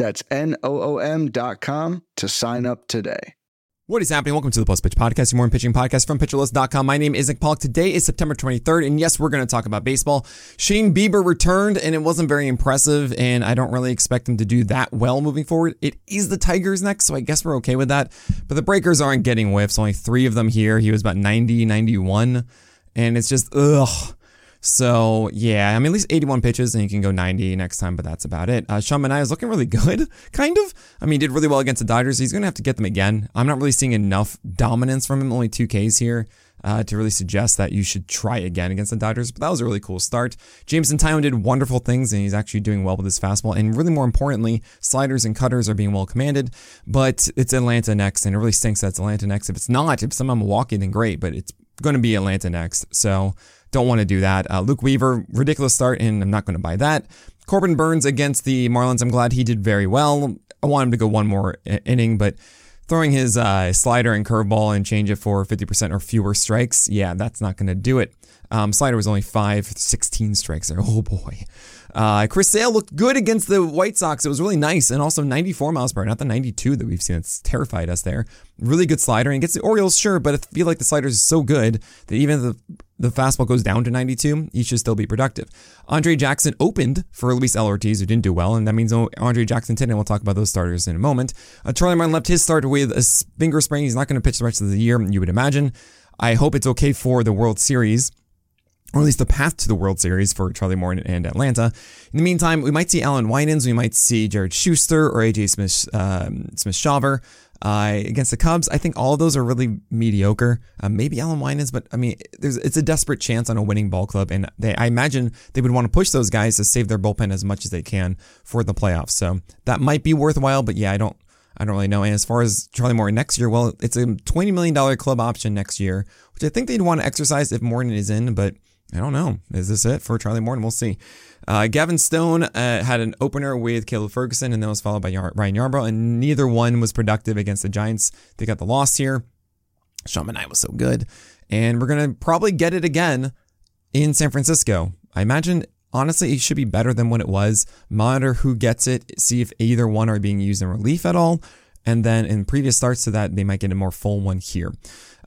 That's N O O M.com to sign up today. What is happening? Welcome to the Plus Pitch Podcast, your morning pitching podcast from PitcherList.com. My name is Nick Pollack. Today is September 23rd, and yes, we're going to talk about baseball. Shane Bieber returned, and it wasn't very impressive, and I don't really expect him to do that well moving forward. It is the Tigers next, so I guess we're okay with that. But the Breakers aren't getting whiffs. Only three of them here. He was about 90, 91, and it's just, ugh. So yeah, I mean at least 81 pitches and you can go 90 next time, but that's about it. Uh, Sean Manaea is looking really good, kind of. I mean, he did really well against the Dodgers. He's to have to get them again. I'm not really seeing enough dominance from him. Only two Ks here. Uh, to really suggest that you should try again against the Dodgers. But that was a really cool start. Jameson Taillon did wonderful things, and he's actually doing well with his fastball. And really, more importantly, sliders and cutters are being well commanded. But it's Atlanta next, and it really stinks that it's Atlanta next. If it's not, if somehow Milwaukee, then great. But it's going to be Atlanta next. So don't want to do that. Uh, Luke Weaver, ridiculous start, and I'm not going to buy that. Corbin Burnes against the Marlins. I'm glad he did very well. I want him to go one more inning, but throwing his uh, slider and curveball and change it for 50% or fewer strikes, yeah, that's not going to do it. Um, slider was only 5, 16 strikes there. Oh boy. Uh, Chris Sale looked good against the White Sox. It was really nice, and also 94 miles per hour, not the 92 that we've seen. It's terrified us there. Really good slider, and gets the Orioles, sure, but I feel like the slider is so good that even the the fastball goes down to 92, he should still be productive. Andre Jackson opened for Luis L. Ortiz, who didn't do well, and that means Andre Jackson did, and we'll talk about those starters in a moment. Uh, Charlie Morton left his start with a finger sprain. He's not going to pitch the rest of the year, you would imagine. I hope it's okay for the World Series or at least the path to the World Series for Charlie Morton and Atlanta. In the meantime, we might see Allan Winans, we might see Jared Schuster or AJ Smith um, Smith Shawver. Uh, against the Cubs, I think all of those are really mediocre. Uh, maybe Allan is, but I mean, it's a desperate chance on a winning ball club, and they, I imagine they would want to push those guys to save their bullpen as much as they can for the playoffs. So that might be worthwhile, but yeah, I don't. I don't really know. And as far as Charlie Morton next year, well, it's a $20 million club option next year, which I think they'd want to exercise if Morton is in, but I don't know. Is this it for Charlie Morton? We'll see. Uh, Gavin Stone uh, had an opener with Caleb Ferguson, and then was followed by Yar- Ryan Yarbrough, and neither one was productive against the Giants. They got the loss here. Sean Manaea was so good, and we're gonna probably get it again in San Francisco. I imagine honestly it should be better than what it was. Monitor who gets it, see if either one are being used in relief at all, and then in previous starts to that they might get a more full one here.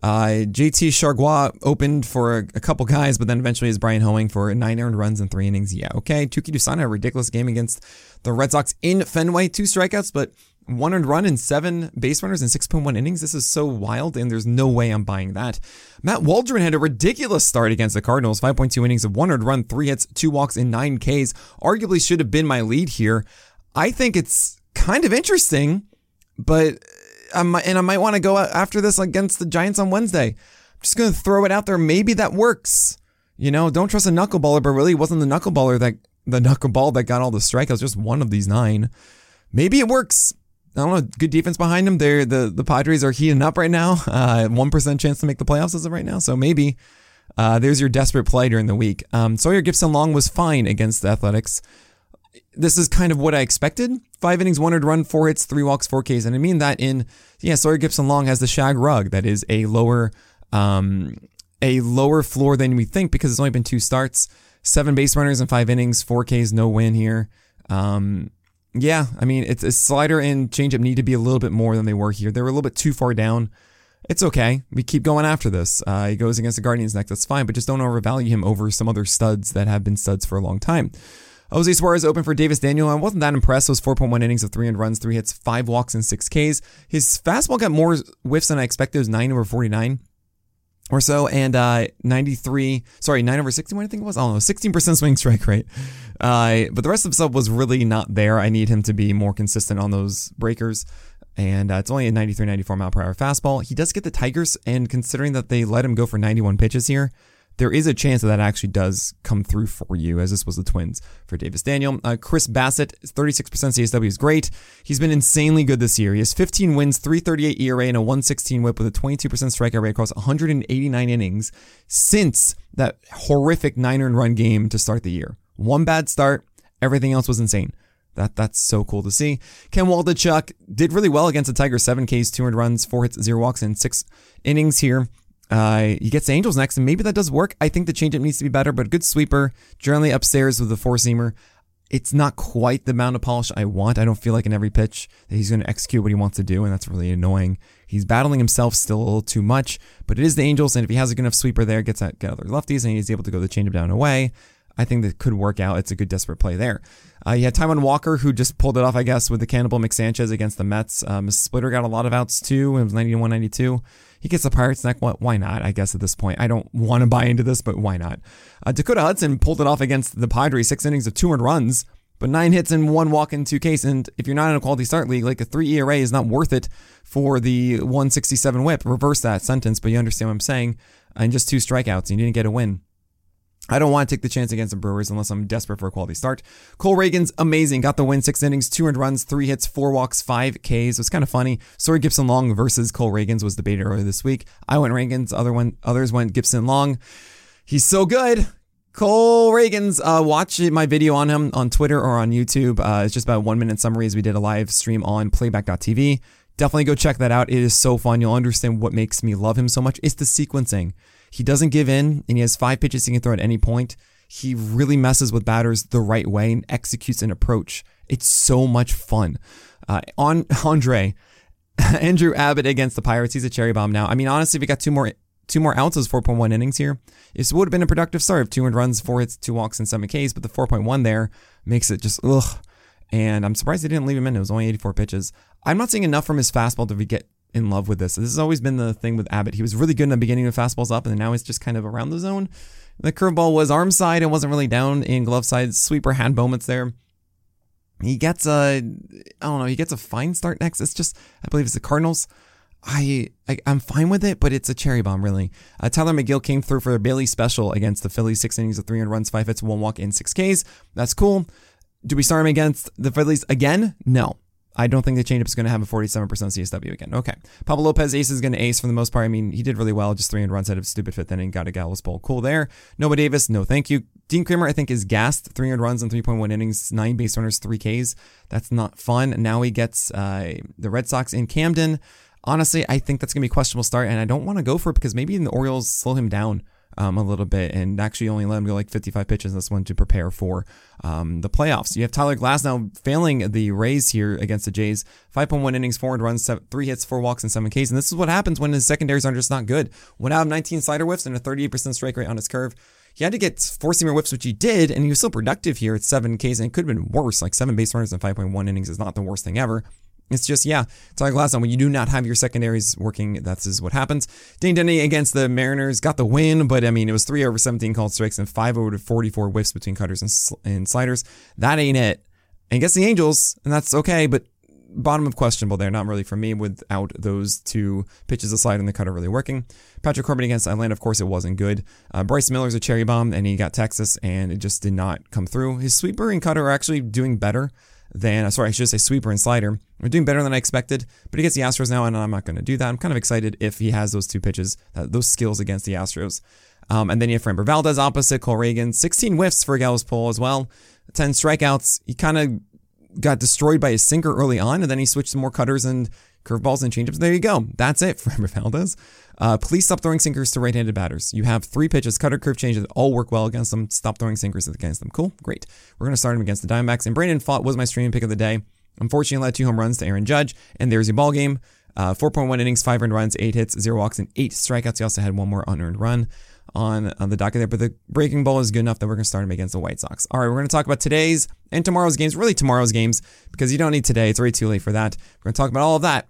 Uh, JT Chargois opened for a, a, couple guys, but then eventually is Bryan Hoeing for nine earned runs in three innings. Yeah, okay. Touki Toussaint had a ridiculous game against the Red Sox in Fenway. Two strikeouts, but one earned run and seven base runners in 6.1 innings. This is so wild, and there's no way I'm buying that. Matt Waldron had a ridiculous start against the Cardinals. 5.2 innings of one earned run, three hits, two walks, and nine Ks. Arguably should have been my lead here. I think it's kind of interesting, but I might, and I might want to go after this against the Giants on Wednesday. I'm just going to throw it out there. Maybe that works. You know, don't trust a knuckleballer, but really it wasn't the knuckleballer that the knuckleball that got all the strikeouts, just one of these nine. Maybe it works. I don't know. Good defense behind him. They're the the Padres are heating up right now. Uh, one chance to make the playoffs as of right now. So maybe uh, there's your desperate play during the week. Um, Sawyer Gibson-Lang was fine against the Athletics this is kind of what I expected. Five innings, one earned run, four hits, three walks, four Ks. And I mean that in, yeah, Sawyer Gibson-Lang has the shag rug. That is a lower, um, a lower floor than we think because it's only been two starts, seven base runners in five innings, four Ks, no win here. Um, yeah, I mean, it's a slider and changeup need to be a little bit more than they were here. They were a little bit too far down. It's okay. We keep going after this. Uh, he goes against the Guardians next. That's fine, but just don't overvalue him over some other studs that have been studs for a long time. Jose Suarez opened for Davis Daniel. I wasn't that impressed. Those 4.1 innings of three runs, three hits, five walks, and six Ks. His fastball got more whiffs than I expected. It was nine over 49 or so, and uh, 93, sorry, 9 over 61, I think it was. I don't know, 16% swing strike rate. Uh, but the rest of the stuff was really not there. I need him to be more consistent on those breakers. And uh, it's only a 93, 94 mile per hour fastball. He does get the Tigers, and considering that they let him go for 91 pitches here, there is a chance that that actually does come through for you, as this was the Twins for Davis Daniel. Uh, Chris Bassitt, 36% CSW is great. He's been insanely good this year. He has 15 wins, 338 ERA, and a 116 whip with a 22% strikeout rate across 189 innings since that horrific nine earned run game to start the year. One bad start, everything else was insane. That that's so cool to see. Ken Waldichuk did really well against the Tigers. Seven Ks, 200 runs, four hits, zero walks in six innings here. Uh, he gets the Angels next, and maybe that does work. I think the changeup needs to be better, but a good sweeper. Generally upstairs with the four seamer. It's not quite the amount of polish I want. I don't feel like in every pitch that he's going to execute what he wants to do, and that's really annoying. He's battling himself still a little too much, but it is the Angels, and if he has a good enough sweeper there, gets at get other lefties, and he's able to go the changeup down away, I think that could work out. It's a good desperate play there. Uh, you had Taijuan Walker, who just pulled it off, I guess, with the Cannibal McSanchez against the Mets. Um, Splitter got a lot of outs too. It was 91 92 he gets the Pirates neck. What? Why not? I guess at this point, I don't want to buy into this, but why not? Uh, Dakota Hudson pulled it off against the Padres, six innings of 200 runs, but nine hits and one walk in two Ks. And if you're not in a quality start league, like a three ERA is not worth it for the 167 WHIP. Reverse that sentence, but you understand what I'm saying. And just two strikeouts, and you didn't get a win. I don't want to take the chance against the Brewers unless I'm desperate for a quality start. Cole Ragans amazing. Got the win, six innings, two 200 runs, three hits, four walks, five Ks. It was kind of funny. Sorry, Gibson-Lang versus Cole Ragans was debated earlier this week. I went Ragans, other one, others went Gibson-Lang. He's so good. Cole Ragans, uh, watch my video on him on Twitter or on YouTube. Uh, it's just about one minute summaries. We did a live stream on playback.tv. Definitely go check that out. It is so fun. You'll understand what makes me love him so much. It's the sequencing. He doesn't give in and he has five pitches he can throw at any point. He really messes with batters the right way and executes an approach. It's so much fun. Uh, on Andre, Andrew Abbott against the Pirates. He's a cherry bomb now. I mean, honestly, if we got two more two more ounces, 4.1 innings here, this would have been a productive start. 200 runs, four hits, two walks, and seven Ks. But the 4.1 there makes it just ugh. And I'm surprised they didn't leave him in. It was only 84 pitches. I'm not seeing enough from his fastball to get in love with this. This has always been the thing with Abbott. He was really good in the beginning of fastballs up, and now he's just kind of around the zone. The curveball was arm side and wasn't really down in glove side. Sweeper had moments there. He gets a, I don't know, he gets a fine start next. It's just, I believe it's the Cardinals. I, I am fine with it, but it's a cherry bomb, really. Uh, Tylor Megill came through for a Bailey special against the Phillies, six innings of 300 runs, five hits, one walk, and six Ks. That's cool. Do we start him against the Phillies again? No. I don't think the changeup is going to have a 47% CSW again. Okay. Pablo Lopez ace is going to ace for the most part. I mean, he did really well, just 300 runs out of stupid fifth inning, got a Gallows Pole. Cool there. Noah Davis, no thank you. Dean Kremer, I think, is gassed. 300 runs in 3.1 innings, nine base runners, three Ks. That's not fun. Now he gets uh, the Red Sox in Camden. Honestly, I think that's going to be a questionable start, and I don't want to go for it because maybe the Orioles slow him down um, a little bit and actually only let him go like 55 pitches this one to prepare for um, the playoffs. You have Tyler Glasnow failing the Rays here against the Jays. 5.1 innings, 400 runs, seven, three hits, four walks, and seven Ks. And this is what happens when his secondaries are just not good. One out of 19 slider whiffs and a 38% strike rate on his curve. He had to get four seamer whiffs, which he did, and he was still productive here at seven Ks, and it could have been worse. Like seven base runners and 5.1 innings is not the worst thing ever. It's just, yeah, it's like last time when you do not have your secondaries working, that's is what happens. Dane Denny against the Mariners got the win, but I mean, it was three over 17 called strikes and five over 44 whiffs between cutters and, sl- and sliders. That ain't it. And against the Angels, and that's okay, but bottom of questionable there. Not really for me without those two pitches, the and the cutter really working. Patrick Corbin against Atlanta, of course, it wasn't good. Uh, Bryce Miller's a cherry bomb, and he got Texas, and it just did not come through. His sweeper and cutter are actually doing better than, uh, sorry, I should say sweeper and slider. We're doing better than I expected, but he gets the Astros now, and I'm not going to do that. I'm kind of excited if he has those two pitches, uh, those skills against the Astros. Um, and then you have Framber Valdez opposite, Cole Reagan, 16 whiffs for Gallows Pole as well, 10 strikeouts. He kind of got destroyed by his sinker early on, and then he switched to more cutters and curveballs and changeups. There you go. That's it for Framber Valdez. Uh, please stop throwing sinkers to right-handed batters. You have three pitches, cutter, curve, changes, all work well against them. Stop throwing sinkers against them. Cool, great. We're gonna start him against the Diamondbacks. And Brandon Pfaadt was my streaming pick of the day. Unfortunately, led two home runs to Aaron Judge, and there's your ball game. Uh, 4.1 innings, five earned runs, eight hits, zero walks, and eight strikeouts. He also had one more unearned run on, on the docket there, but the breaking ball is good enough that we're going to start him against the White Sox. All right, we're going to talk about today's and tomorrow's games, really tomorrow's games, because you don't need today. It's already too late for that. We're going to talk about all of that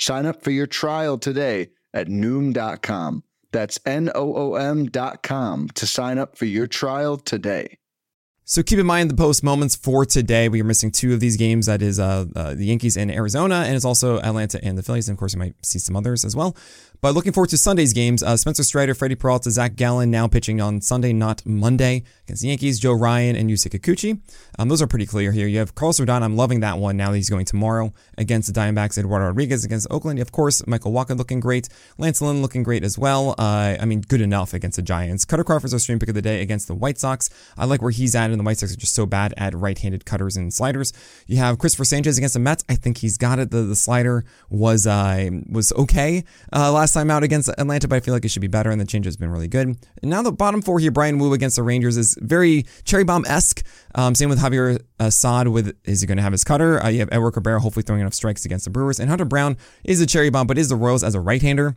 Sign up for your trial today at Noom.com. That's N O O M.com to sign up for your trial today. So keep in mind the post moments for today. We are missing two of these games. That is uh, uh, the Yankees and Arizona, and it's also Atlanta and the Phillies. And of course, you might see some others as well. But looking forward to Sunday's games. Uh, Spencer Strider, Freddie Peralta, Zach Gallen now pitching on Sunday, not Monday, against the Yankees. Joe Ryan and Yusei Kikuchi. Um, those are pretty clear here. You have Carlos Rodon. I'm loving that one now that he's going tomorrow against the Diamondbacks. Eduardo Rodriguez against Oakland. Of course, Michael Walker looking great. Lance Lynn looking great as well. Uh, I mean, good enough against the Giants. Kutter Crawford's our stream pick of the day against the White Sox. I like where he's at, and the White Sox are just so bad at right-handed cutters and sliders. You have Cristopher Sanchez against the Mets. I think he's got it. The, the slider was uh, was okay uh, last time out against Atlanta. But I feel like it should be better, and the change has been really good. And now the bottom four here, Bryan Woo against the Rangers is very cherry bomb esque. Um, same with Javier Assad. With is he going to have his cutter? Uh, you have Edward Cabrera hopefully throwing enough strikes against the Brewers, and Hunter Brown is a cherry bomb, but is the Royals as a right hander.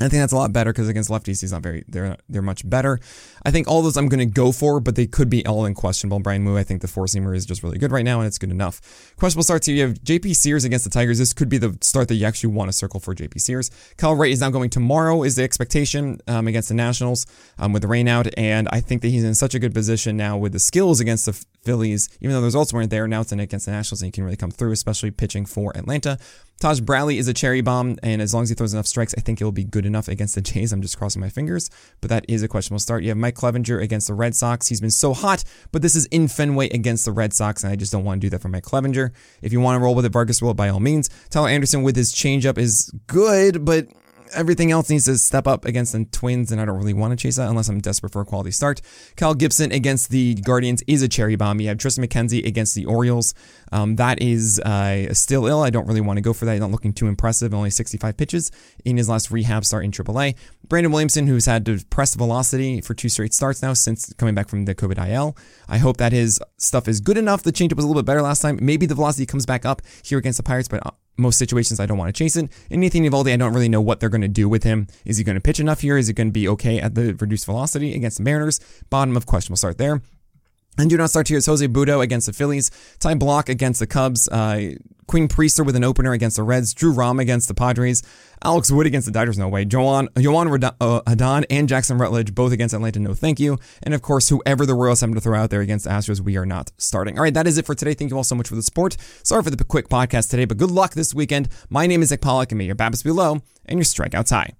I think that's a lot better because against lefties, he's not very. They're they're much better. I think all those I'm going to go for, but they could be all in questionable. Bryan Woo, I think the four seamer is just really good right now, and it's good enough. Questionable starts here. You have JP Sears against the Tigers. This could be the start that you actually want to circle for JP Sears. Kyle Wright is now going tomorrow. Is the expectation um, against the Nationals um, with the rain out, and I think that he's in such a good position now with the skills against the Phillies, even though the results weren't there. Now it's in against the Nationals, and he can really come through, especially pitching for Atlanta. Taj Bradley is a cherry bomb, and as long as he throws enough strikes, I think it will be good enough against the Jays. I'm just crossing my fingers, but that is a questionable start. You have Mike Clevinger against the Red Sox. He's been so hot, but this is in Fenway against the Red Sox, and I just don't want to do that for Mike Clevinger. If you want to roll with it, Vargas it by all means. Tyler Anderson with his changeup is good, but everything else needs to step up against the Twins, and I don't really want to chase that unless I'm desperate for a quality start. Kyle Gibson against the Guardians is a cherry bomb. You have Triston McKenzie against the Orioles. Um, that is uh, still ill. I don't really want to go for that. He's not looking too impressive. Only 65 pitches in his last rehab start in AAA. Brandon Williamson, who's had depressed velocity for two straight starts now since coming back from the COVID IL. I hope that his stuff is good enough. The changeup was a little bit better last time. Maybe the velocity comes back up here against the Pirates, but most situations I don't want to chase it. And Nathan Eovaldi, I don't really know what they're going to do with him. Is he going to pitch enough here? Is it going to be okay at the reduced velocity against the Mariners? Bottom of question. We'll start there. And do not start here. It's Jose Butto against the Phillies. Ty Blach against the Cubs. Uh, Quinn Priester with an opener against the Reds. Drew Rom against the Padres. Alex Wood against the Dodgers, no way. Joan, Joan uh, Adon and Jackson Rutledge, both against Atlanta, no thank you. And of course, whoever the Royals happen to throw out there against the Astros, we are not starting. All right, that is it for today. Thank you all so much for the support. Sorry for the quick podcast today, but good luck this weekend. My name is Nick Pollack, and may your BABIPs be low and your strikeouts high.